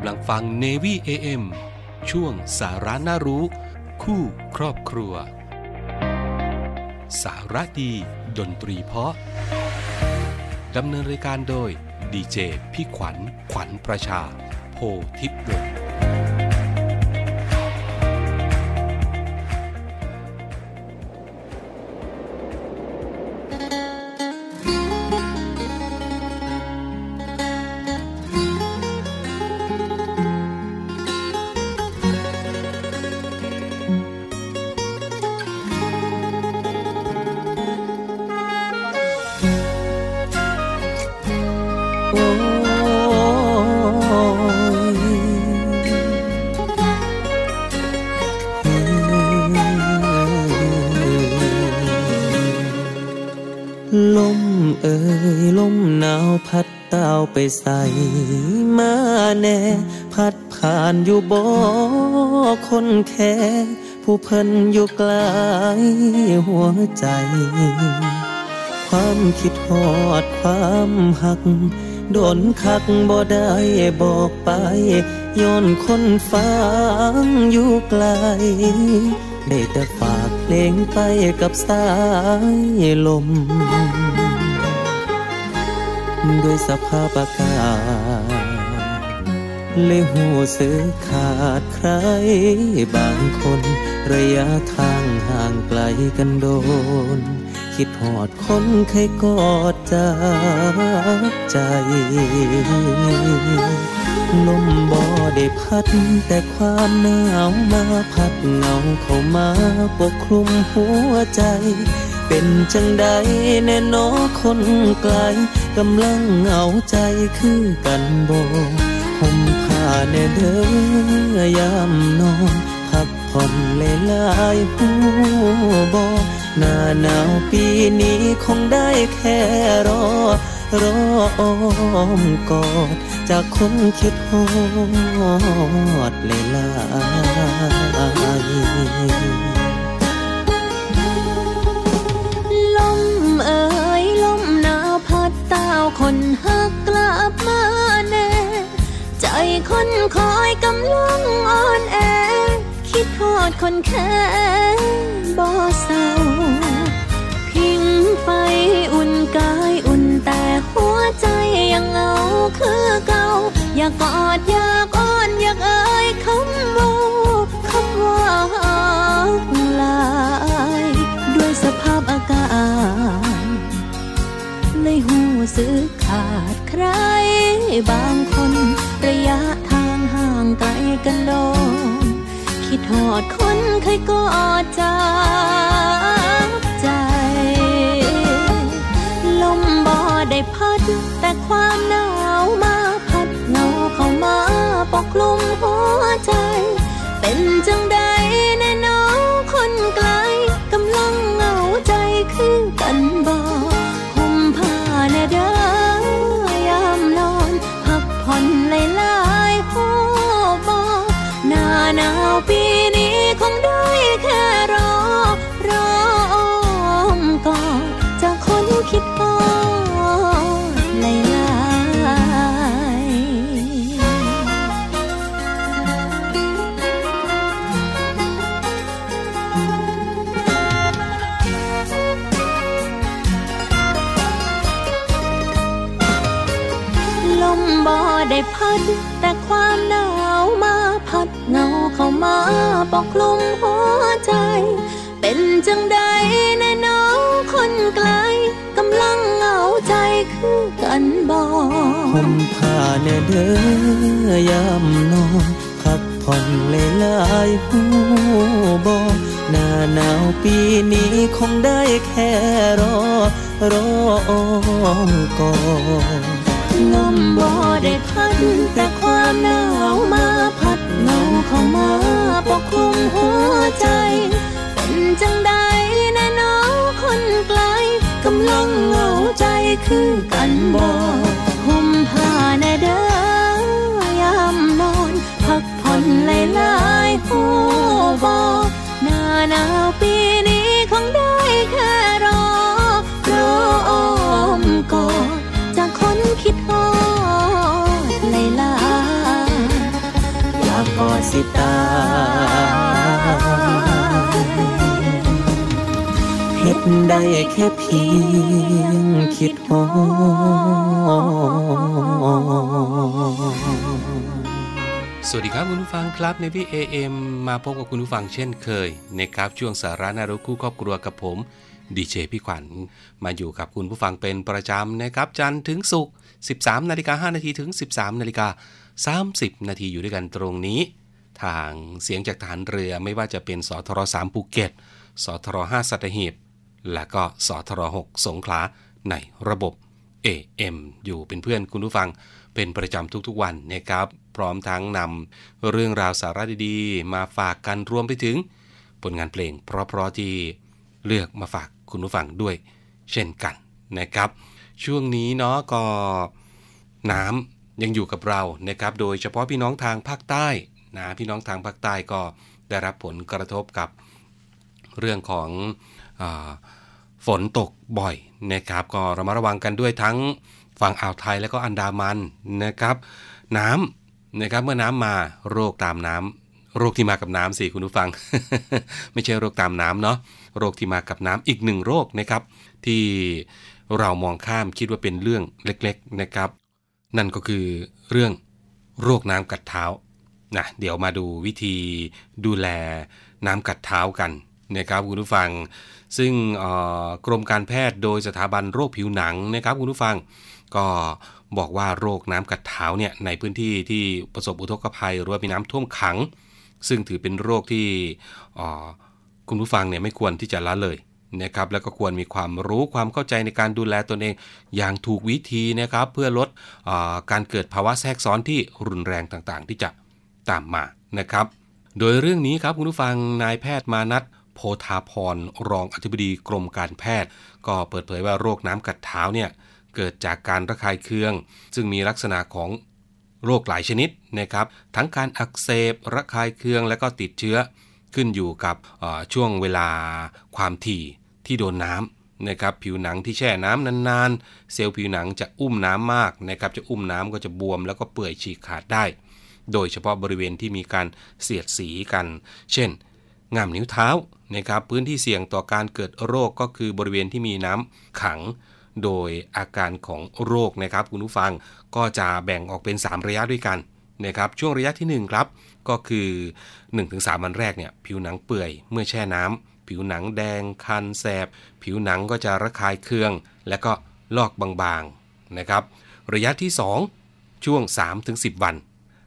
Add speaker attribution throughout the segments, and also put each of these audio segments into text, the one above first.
Speaker 1: กำลังฟัง Navy AM ช่วงสาระน่ารู้ คู่ครอบครัว สาระดี ดนตรีเพาะดำเนินรายการโดยดีเจพี่ขวัญขวัญประชา โพทิพย์วง
Speaker 2: โอ้ลมเอ่ยลมหนาวพัดเต้าไปใส่มาแน่ พัดผ่านอยู่บ่คนแค่ผู้เพิ่นอยู่ไกลหัวใจ ความคิดฮอดความหัก โดนคักบ่ได้บอกไปย้อนคนฟังอยู่ไกล ได้แต่ฝากเพลงไปกับสายลม ด้วยสภาพอากาศเลยหูสึกขาดใครบางคน ระยะทางห่างไกลกันโดน คิดหอดคนเคยกอดจากใจ ลมบ่ได้พัด แต่ความหนาวมาพัดเงาเข้ามาปกคลุมหัวใจ เป็นจังใดแน่นอคนไกลกำลังเหงาใจคือกันบ่ห่มผ้าแน่เด้อยามนอนพักผ่อนเลลายๆหูบ่ หน้าหนาวปีนี้คงได้แค่รอ รออ้อมกอดจากคนคิดฮอดเลยลาย
Speaker 3: ลมเอ่ยลมหนาวพัดต้าคนหักกลับมาแน่ ใจคนคอยกำลังอ่อนแอคิด ทอดคนแค่บ่เศร้า พิงไฟอุ่นกายอุ่นแต่หัวใจยังเหงาคือเก่า อยากกอดอยากอ้อนอยากเอ่ยคำว่าคำว่าลายด้วยสภาพอากาศเลยหูสึกขาดใคร บางคนระยะทางห่างไกลกันโดน คิดหอดคนเคยกอดจากใจ ลมบ่ได้พัดแต่ความหนาว กคลุมหัวใจ เป็นจังใดแน่น้องคนไกลกำลังเหงาใจคือกันบ่ห่มผ้าแน่เด้อยามนอนพักผ่อนเล
Speaker 2: ยลายๆหูบอหน้าหนาวปีนี้คงได้แค่รอ รออ้อมกอด
Speaker 3: ลมบ่ได้พัดแต่ความหนาวมาพัด เข้ามาปกคลุมหัวใจ เป็นจังใดแน่น้องคนไกลกำลังเหงาใจคือกันบ่ห่มผ้าแน่เด้อยามนอน พักผ่อนหลายๆหัวบ่หน้าหนาวปีนี้คงได้แค่รอรออ้อมกอดจากคนคิด สิตาย
Speaker 2: เฮ็ดได้แค่เพียงคิดหอ
Speaker 1: สวัสดีครับคุณผู้ฟังครับในพี่เอ็มมาพบกับคุณผู้ฟังเช่นเคยนะครับช่วงสาระนารู้คู่ครอบครัวกับผมดีเจพี่ขวัญมาอยู่กับคุณผู้ฟังเป็นประจำนะครับจันทร์ถึงศุกร์ 13 นาฬิกา5นาทีถึง 13 นาฬิกา 30 นาทีอยู่ด้วยกันตรงนี้ ทางเสียงจากฐานเรือไม่ว่าจะเป็นสทร3ภูเก็ตสทร5สัตหีบและก็สทร6สงขลาในระบบ AM อยู่เป็นเพื่อนคุณผู้ฟังเป็นประจำทุกๆวันนะครับ พร้อมทั้งนำเรื่องราวสาระดีๆ มาฝากกันรวมไปถึง ผลงานเพลงเพราะๆที่เลือกมาฝากคุณผู้ฟังด้วย เช่นกันนะครับ ช่วงนี้เนาะก็น้ำยังอยู่กับเรานะครับ โดยเฉพาะพี่น้องทางภาคใต้ นะพี่น้องทางภาคใต้ก็ได้รับผลกระทบกับเรื่องของอฝนตกบ่อยนะครับ ก็ระมัดระวังกันด้วยทั้งฝั่งอ่าวไทยและก็อันดามันนะครับ น้ำนะครับเมื่อน้ำมาโรคตามน้ำโรคที่มากับน้ำสิคุณผู้ฟัง ไม่ใช่โรคตามน้ำเนาะโรคที่มากับน้ำอีกหนึ่งโรคนะครับ ที่เรามองข้ามคิดว่าเป็นเรื่องเล็กๆนะครับ นั่นก็คือเรื่องโรคน้ำกัดเท้า นะเดี๋ยวมาดูวิธีดูแลน้ำกัดเท้ากันนะครับคุณผู้ฟัง ซึ่งกรมการแพทย์โดยสถาบันโรคผิวหนังนะครับคุณผู้ฟังก็บอกว่าโรคน้ำกัดเท้าเนี่ยในพื้นที่ที่ประสบอุทกภัย หรือว่ามีน้ำท่วมขัง ซึ่งถือเป็นโรคที่คุณผู้ฟังเนี่ยไม่ควรที่จะละเลยนะครับแล้วก็ควรมีความรู้ความเข้าใจในการดูแลตนเองอย่างถูกวิธีนะครับเพื่อลดการเกิดภาวะแทรกซ้อนที่รุนแรงต่างๆ ที่จะ ตามมานะครับ โดยเรื่องนี้ครับคุณผู้ฟังนายแพทย์มานัทโพธาพรรองอธิบดีกรมการแพทย์ ก็เปิดเผยว่าโรคน้ำกัดเท้าเนี่ยเกิดจากการระคายเคือง ซึ่งมีลักษณะของโรคหลายชนิดนะครับ ทั้งการอักเสบระคายเคืองและก็ติดเชื้อขึ้นอยู่กับช่วงเวลาความถี่ที่โดนน้ำนะครับผิวหนังที่แช่น้ำนานๆ เซลล์ผิวหนังจะอุ้มน้ำมากนะครับจะอุ้มน้ำก็จะบวมแล้วก็เปื่อยฉีกขาดได้ โดยเฉพาะบริเวณที่มีการเสียดสีกัน เช่นง่ามนิ้วเท้านะครับพื้นที่เสี่ยงต่อการเกิดโรคก็คือบริเวณที่มีน้ำขัง โดยอาการของโรคนะครับคุณผู้ฟังก็จะแบ่งออกเป็น 3 ระยะด้วยกันนะครับช่วงระยะที่ 1 ครับ ก็คือ 1-3 วันแรกเนี่ยผิวหนังเปื่อยเมื่อแช่น้ำผิวหนังแดงคันแสบ ผิวหนังก็จะระคายเคือง และก็ลอกบางๆนะครับระยะที่ 2 ช่วง 3-10 วัน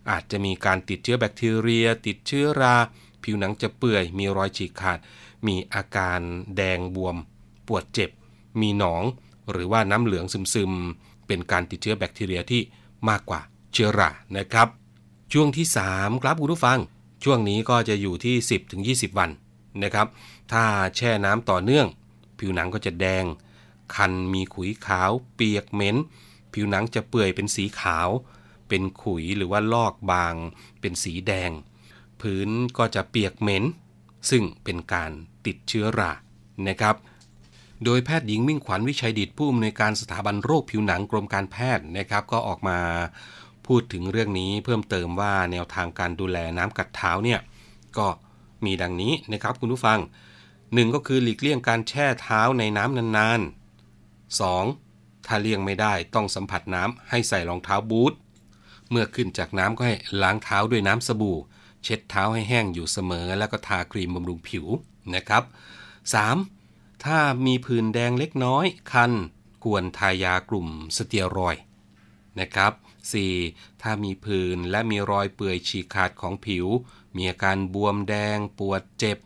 Speaker 1: อาจจะมีการติดเชื้อแบคทีเรีย ติดเชื้อรา ผิวหนังจะเปื่อย มีรอยฉีกขาด มีอาการแดงบวม ปวดเจ็บ มีหนอง หรือว่าน้ำเหลืองซึมๆ เป็นการติดเชื้อแบคทีเรียที่มากกว่าเชื้อรานะครับ ช่วงที่ 3 ครับคุณผู้ฟัง ช่วงนี้ก็จะอยู่ที่ 10-20 วันนะครับ ถ้าแช่น้ำต่อเนื่อง ผิวหนังก็จะแดง คันมีขุยขาว เปียกเหม็น ผิวหนังจะเปื่อยเป็นสีขาว เป็นขุยหรือว่าลอกบาง เป็นสีแดง พื้นก็จะเปียกเหม็น ซึ่งเป็นการติดเชื้อรานะครับ โดยแพทย์หญิงมิ่งขวัญวิชัยดิตผู้อำนวยการสถาบันโรคผิวหนังกรมการแพทย์นะครับ ก็ออกมาพูดถึงเรื่องนี้เพิ่มเติมว่าแนวทางการดูแลน้ำกัดเท้าเนี่ยก็มีดังนี้นะครับคุณผู้ฟัง 1 ก็คือหลีกเลี่ยงการแช่เท้าในน้ำนานๆ 2. ถ้าเลี่ยงไม่ได้ต้องสัมผัสน้ำให้ใส่รองเท้าบูท เมื่อขึ้นจากน้ำก็ให้ล้างเท้าด้วยน้ำสบู่ เช็ดเท้าให้แห้งอยู่เสมอ แล้วก็ทาครีมบำรุงผิวนะครับ 3. ถ้ามีผื่นแดงเล็กน้อย คัน ควรทายากลุ่มสเตียรอยนะครับ 4. ถ้ามีผื่นและมีรอยเปื่อยฉีกขาดของผิว มีอาการบวมแดง ปวดเจ็บ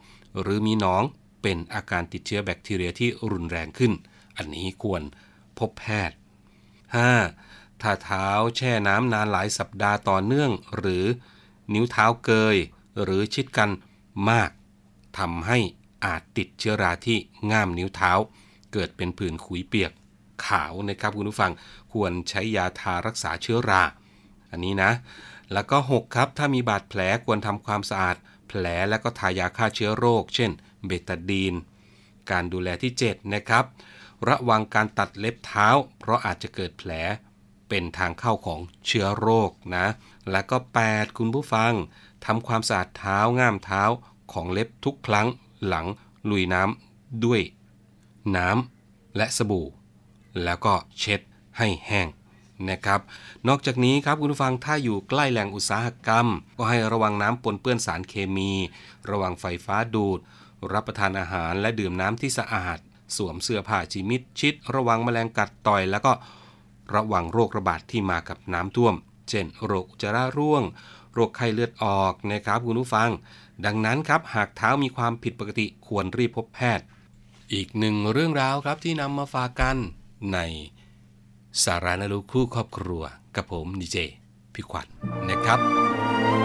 Speaker 1: หรือมีหนองเป็นอาการติดเชื้อแบคทีเรียที่รุนแรงขึ้น อันนี้ควรพบแพทย์ 5. ถ้าเท้าแช่น้ำนานหลายสัปดาห์ต่อเนื่อง หรือนิ้วเท้าเกย หรือชิดกันมากทำให้อาจติดเชื้อราที่ง่ามนิ้วเท้า เกิดเป็นผื่นขุยเปียกขาวนะครับคุณผู้ฟังควรใช้ยาทารักษาเชื้อรา อันนี้นะ แล้วก็ 6 ครับ ถ้ามีบาดแผลควรทำความสะอาด แผลและก็ทายาฆ่าเชื้อโรค เช่น เบตาดีน การดูแลที่ 7 นะครับ ระวังการตัดเล็บเท้า เพราะอาจจะเกิดแผล เป็นทางเข้าของเชื้อโรคนะ แล้วก็ 8 คุณผู้ฟังทำความสะอาดเท้าง่ามเท้าของเล็บทุกครั้งหลังลุยน้ำด้วย น้ำและสบู่ แล้วก็เช็ดให้แห้งนะครับ นอกจากนี้ครับคุณผู้ฟังถ้าอยู่ใกล้แหล่งอุตสาหกรรม ก็ให้ระวังน้ำปนเปื้อนสารเคมี ระวังไฟฟ้าดูด รับประทานอาหารและดื่มน้ำที่สะอาด สวมเสื้อผ้าจิมิดชิด ระวังแมลงกัดต่อยแล้วก็ ระวังโรคระบาดที่มากับน้ำท่วม เช่น โรคจจาระร่วง โรคไข้เลือดออกนะครับคุณผู้ฟัง ดังนั้นครับหากเท้ามีความผิดปกติควรรีบพบแพทย์ อีกหนึ่งเรื่องราวครับที่นำมาฝากกันในสารานรู้คู่ครอบครัวกับผมดีเจพี่ขวัญนนะครับ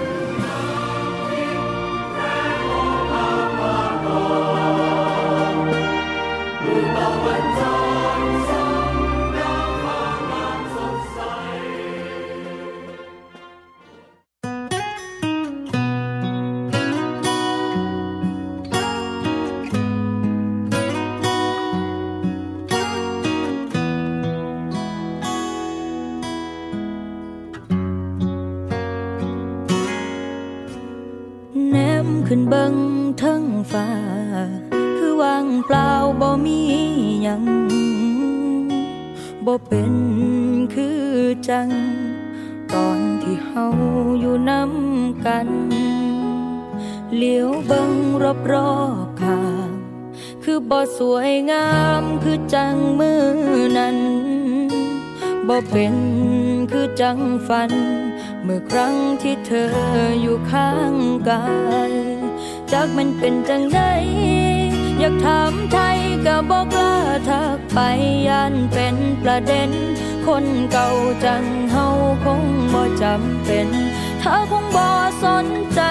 Speaker 4: ยังบ่เป็นคือจัง ตอนที่เฮาอยู่น้ำกันเหลียวเบิงรอบรอบๆข้างคือบ่สวยงามคือจังมือนั้นบ่เป็นคือจังฝัน เมื่อครั้งที่เธออยู่ข้างกายจากมันเป็นจังได อยากถามไทยก็บอกลาทักไปย่านเป็นประเด็น คนเก่าจังเฮาคงบ่จำเป็นเธอคงบ่สนใจ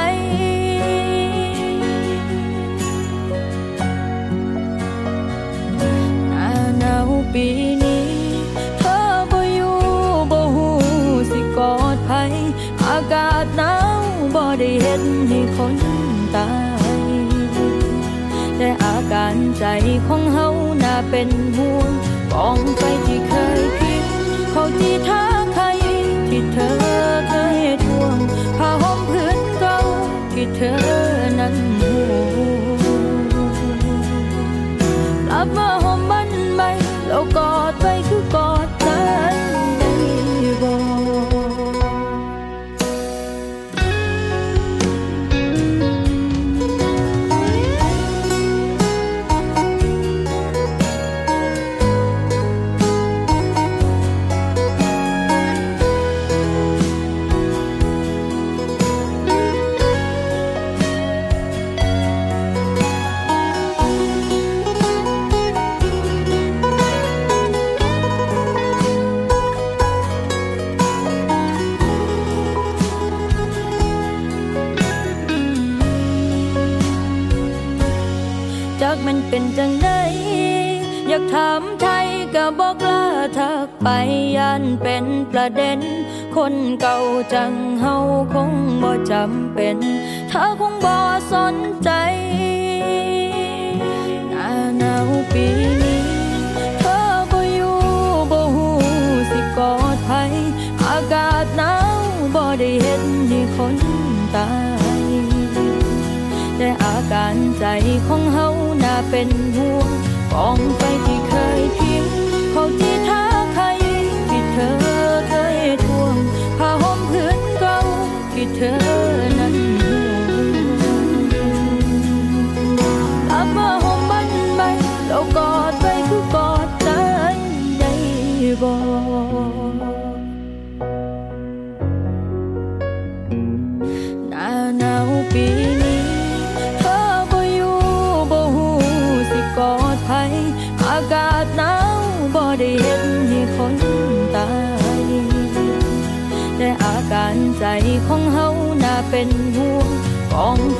Speaker 4: หน้าหนาวปีนี้ การใจของเฮาน่าเป็นห่วงกองไฟที่เคยพิงเขาที่ท้าใครที่เธอเคยทวงผ้าห่มพื้นเก่าที่เธอ เด็นคนเก่าจังเฮาคงบ่จำเป็น เธอคงบ่สนใจหน้าหนาวปีนี้เธอบ่อยู่บ่ฮู้สิกอดไผอากาศหนาวบ่ได้เฮ็ดให้คนตายแต่อาการใจของเฮาน่าเป็นห่วงกองไฟ กอง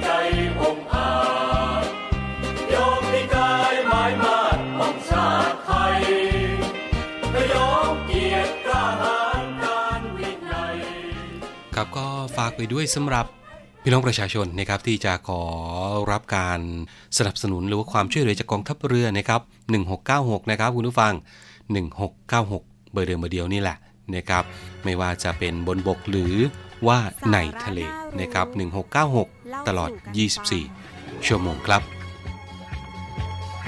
Speaker 1: ไปด้วยสำหรับพี่น้องประชาชนนะครับที่จะขอรับการสนับสนุนหรือว่าความช่วยเหลือจากกองทัพเรือนะครับ1696นะครับคุณผู้ฟัง 1696 เบอร์เดิมเบอร์เดียวนี่แหละนะครับไม่ว่าจะเป็นบนบกหรือว่าในทะเลนะครับ1696 ตลอด 24 ชั่วโมงครับ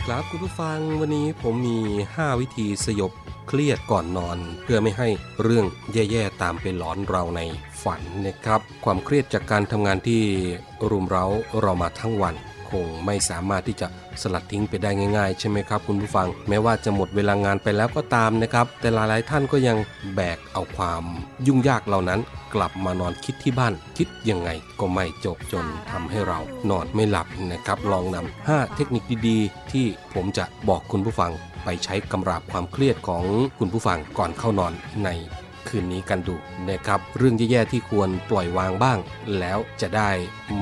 Speaker 1: ครับคุณผู้ฟังวันนี้ผมมี 5 วิธีสยบ เครียดก่อนนอน เพื่อไม่ให้เรื่องแย่ๆตามไปหลอนเราในฝันนะครับ ความเครียดจากการทำงานที่รุมเร้าเรามาทั้งวัน คงไม่สามารถที่จะสลัดทิ้งไปได้ง่าย ๆ ใช่ไหมครับ คุณผู้ฟัง แม้ว่าจะหมดเวลางานไปแล้วก็ตามนะครับ แต่หลายๆท่านก็ยังแบกเอาความยุ่งยากเหล่านั้น กลับมานอนคิดที่บ้าน คิดยังไงก็ไม่จบจนทำให้เรานอนไม่หลับนะครับ ลองนำ5เทคนิคดีๆ ที่ผมจะบอกคุณผู้ฟังไปใช้กำราบความเครียดของคุณผู้ฟังก่อนเข้านอนใน คืนนี้กันดูนะครับ เรื่องแย่ๆที่ควรปล่อยวางบ้าง แล้วจะได้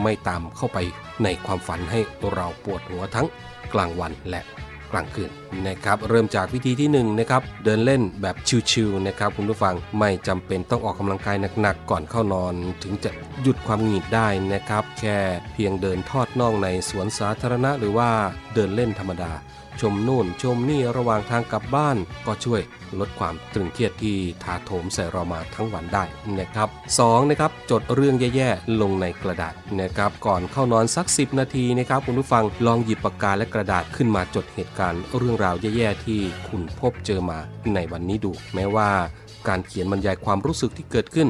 Speaker 1: ไม่ตามเข้าไปในความฝันให้เราปวดหัวทั้งกลางวันและกลางคืนนะครับเริ่มจากวิธีที่1นงนะครับเดินเล่นแบบชิวๆนะครับคุณผู้ฟังไม่จำเป็นต้องออกกำลังกายหนักๆก่อนเข้านอน ถึงจะหยุดความหงุดหงิดได้นะครับ แค่เพียงเดินทอดน่องในสวนสาธารณะ หรือว่าเดินเล่นธรรมดา ชมนู่นชมนี่ระหว่างทางกลับบ้าน ก็ช่วยลดความตรึงเครียดที่ถาโถมใส่เรามาทั้งวันได้นะครับ2นะครับจดเรื่องแย่ๆลงในกระดาษนะครับก่อนเข้านอนสัก 10 นาทีนะครับคุณผู้ฟังลองหยิบปากกาและกระดาษขึ้นมาจดเหตุการณ์เรื่องราวแย่ๆที่คุณพบเจอมาในวันนี้ดู แม้ว่าการเขียนบรรยายความรู้สึกที่เกิดขึ้น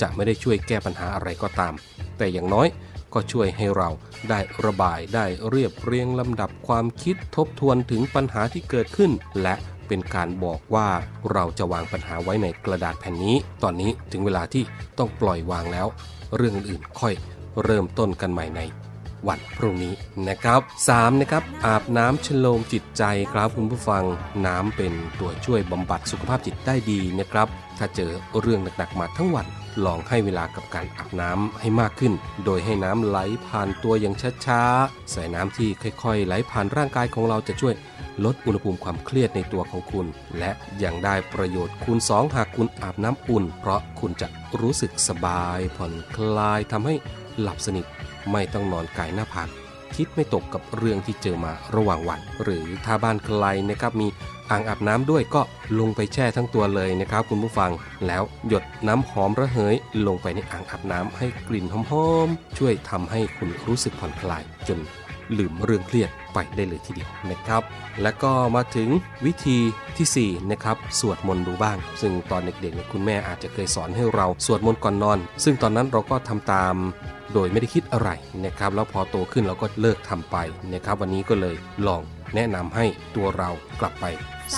Speaker 1: จะไม่ได้ช่วยแก้ปัญหาอะไรก็ตาม แต่อย่างน้อย ก็ช่วยให้เราได้ระบายได้เรียบเรียงลำดับความคิดทบทวนถึงปัญหาที่เกิดขึ้น และเป็นการบอกว่าเราจะวางปัญหาไว้ในกระดาษแผ่นนี้ ตอนนี้ถึงเวลาที่ต้องปล่อยวางแล้ว เรื่องอื่นๆค่อยเริ่มต้นกันใหม่ในวันพรุ่งนี้นะครับ 3 นะครับอาบน้ำชโลมจิตใจครับคุณผู้ฟังน้ำเป็นตัวช่วยบำบัดสุขภาพจิตได้ดีนะครับ ถ้าเจอเรื่องหนักๆมาทั้งวัน ลองให้เวลากับการอาบน้ำให้มากขึ้น โดยให้น้ำไหลผ่านตัวอย่างช้าๆใส่น้ำที่ค่อยๆ ไหลผ่านร่างกายของเราจะช่วยลดอุณหภูมิความเครียดในตัวของคุณ และยังได้ประโยชน์คูณ 2 หากคุณอาบน้ำอุ่น เพราะคุณจะรู้สึกสบาย ผ่อนคลายทำให้หลับสนิท ไม่ต้องนอนกายหน้าผากคิดไม่ตกกับเรื่องที่เจอมาระหว่างวัน หรือถ้าบ้านใครนะครับมี อ่างอาบน้ำด้วยก็ลงไปแช่ทั้งตัวเลยนะครับ คุณผู้ฟังแล้วหยดน้ำหอมระเหย ลงไปในอ่างอาบน้ำให้กลิ่นหอมๆช่วยทำให้คุณรู้สึกผ่อนคลายจนลืมเรื่องเครียดไปได้เลยทีเดียวนะครับ และก็มาถึงวิธีที่ 4 นะครับสวดมนต์ดูบ้าง ซึ่งตอนเด็กๆคุณแม่อาจจะเคยสอนให้เราสวดมนต์ก่อนนอน ซึ่งตอนนั้นเราก็ทำตาม โดยไม่ได้คิดอะไรนะครับ แล้วพอโตขึ้นเราก็เลิกทำไปนะครับ วันนี้ก็เลยลองแนะนำให้ตัวเรากลับไป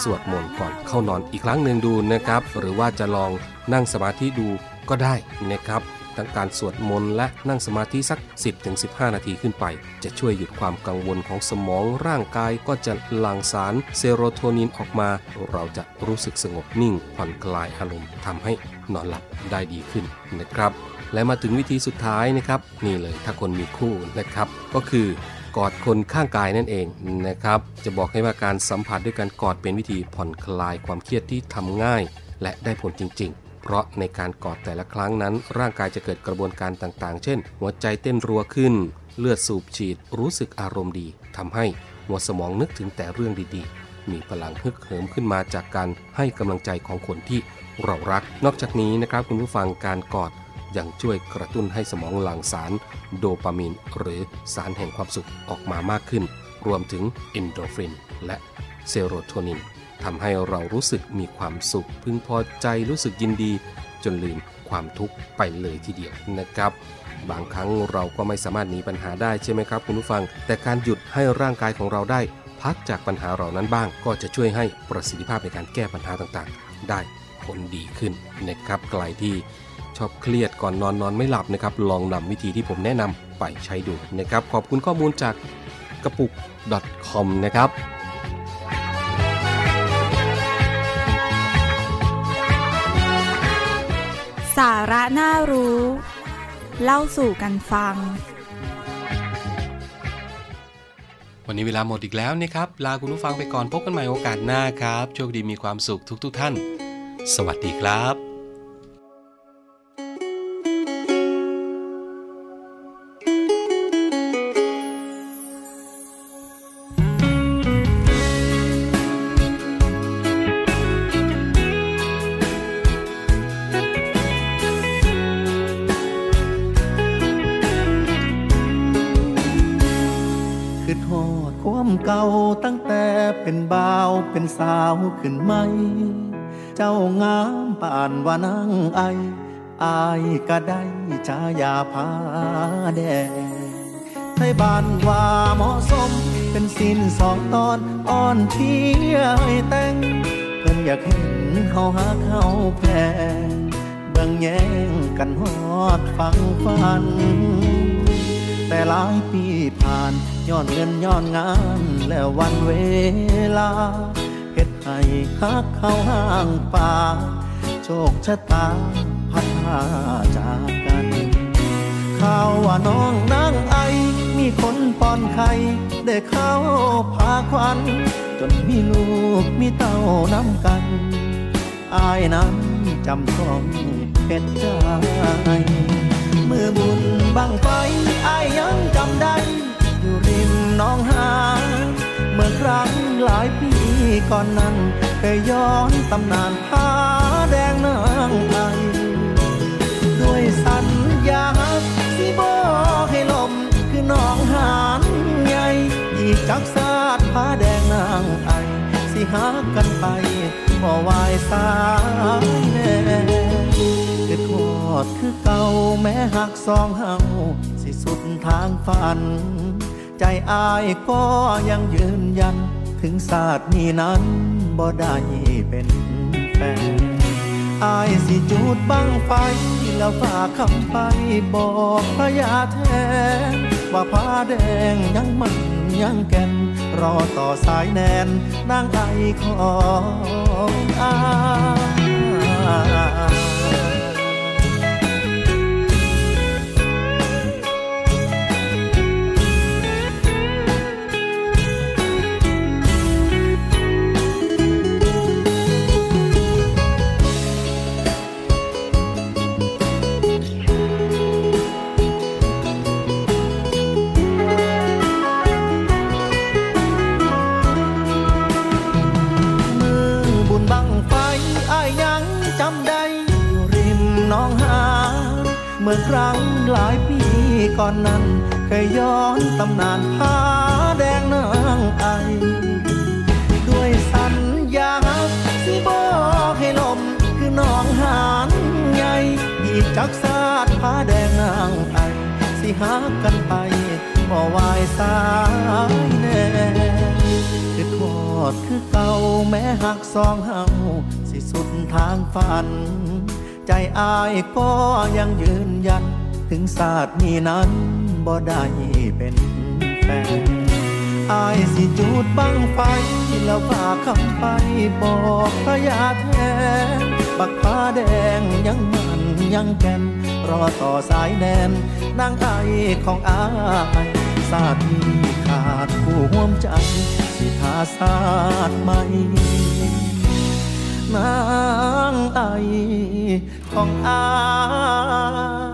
Speaker 1: สวดมนต์ก่อนเข้านอนอีกครั้งหนึ่งดูนะครับ หรือว่าจะลองนั่งสมาธิดูก็ได้นะครับทั้งการสวดมนต์และนั่งสมาธิสัก 10-15 นาทีขึ้นไป จะช่วยหยุดความกังวลของสมองร่างกายก็จะหลั่งสารเซโรโทนินออกมา เราจะรู้สึกสงบนิ่งผ่อนคลายอารมณ์ทำให้นอนหลับได้ดีขึ้นนะครับ และมาถึงวิธีสุดท้ายนะครับ นี่เลยถ้าคนมีคู่นะครับ ก็คือ กอดคนข้างกายนั่นเองนะครับ จะบอกให้ว่าการสัมผัสด้วยการกอดเป็นวิธีผ่อนคลายความเครียดที่ทำง่าย และได้ผลจริง ๆ เพราะในการกอดแต่ละครั้งนั้น ร่างกายจะเกิดกระบวนการต่างๆ เช่น หัวใจเต้นรัวขึ้น เลือดสูบฉีด รู้สึกอารมณ์ดีทำให้หัวสมองนึกถึงแต่เรื่องดีๆ มีพลังฮึกเหิมขึ้นมาจากการให้กำลังใจของคนที่เรารัก นอกจากนี้นะครับคุณผู้ฟังการกอด ยังช่วยกระตุ้นให้สมองหลั่งสาร โดปามีน หรือสารแห่งความสุขออกมามากขึ้น รวมถึงเอนโดฟิน และเซโรโทนินทำให้เรารู้สึกมีความสุข พึงพอใจรู้สึกยินดี จนลืมความทุกข์ไปเลยทีเดียวนะครับ บางครั้งเราก็ไม่สามารถหนีปัญหาได้ใช่ไหมครับคุณผู้ฟัง แต่การหยุดให้ร่างกายของเราได้ พักจากปัญหาเหล่านั้นบ้าง ก็จะช่วยให้ประสิทธิภาพในการแก้ปัญหาต่างๆ ได้ผลดีขึ้นนะครับไกลที่ ชอบเครียดก่อนนอนนอนไม่หลับนะครับ ลองนำวิธีที่ผมแนะนำไปใช้ดูนะครับ ขอบคุณข้อมูลจากกระปุก .com นะครับ
Speaker 5: สาระน่ารู้ เล่าสู่กันฟัง
Speaker 6: วันนี้เวลาหมดอีกแล้วนะครับ ลาคุณผู้ฟังไปก่อนพบกันใหม่โอกาสหน้าครับ โชคดีมีความสุขทุกๆทท่าน สวัสดีครับ
Speaker 7: เป็นบ่าวเป็นสาวขึ้นไหม เจ้างามป่านว่านางไอ อายก็ได้ชายาพาแดงไทยบ้านว่าเหมาะสม เป็นสินสองตอนอ่อนเพียแต่ง เพิ่นอยากเห็นเฮาหาเขาแพงเบิ่งแย่งกันฮอดฟังฟัน แต่หลายปีผ่าน ย้อนเงินย้อนงานแล้ววันเวลาเฮ็ดให้ฮักเข้าห้างป่า โชคชะตาพัดพาจากกัน ข่าวว่าน้องนางไอ มีคนป้อนไข่ได้เข้าพาควัน จนมีลูกมีเต้าน้ำกัน อายนั้นจำต้องเป็นใจ มือบุญบังไฟอายยังจำได้ น้องหาเมื่อครั้งหลายปีก่อนนั้นเคยย้อนตำนานผาแดงนางไอด้วยสัญญาสิบอกให้ลมคือน้องหานใหญ่อีกจักสาดผาแดงนางไอสิหากันไปบ่วายสายแน่คือทอดคือเก่าแม้หักสองเฮาสิสุดทางฝัน ใจอายก็ยังยืนยัน ถึงศาสตร์นี้นั้นบ่ได้เป็นแฟนอายสิจูดบังไฟ แล้วฝากคำไปบอกพระยาแทน ว่าผ้าแดงยังมันยังแก่น รอต่อสายแนนนางไอของอาย อยู่ริมหน้องหาเมื่อครั้งหลายปีก่อนนั้น เคยย้อนตำนานผ้าแดงนางไอ ด้วยสัญญาสิบอกให้ลมคือน้องหานใหญ่อีจักสาดผ้าแดงนางไอ สิหากันไปบ่วายสายแน่คือทอดคือเก่าแม้หักสองเฮาสิสุดทางฝัน ใจอายก็ยังยืนยัน ถึงศาสตร์นี้นั้นบ่ได้เป็นแฟนอายสิจูดบังไฟ แล้วฝากคำไปบอกพระยาแทนบักฟ้าแดงยังมันยังแก่นรอต่อสายแดนนางไอของอายศาสตร์นี้ขาดผู้ห่วมใจ สิทาศาสตร์ใหม่างไอของอาย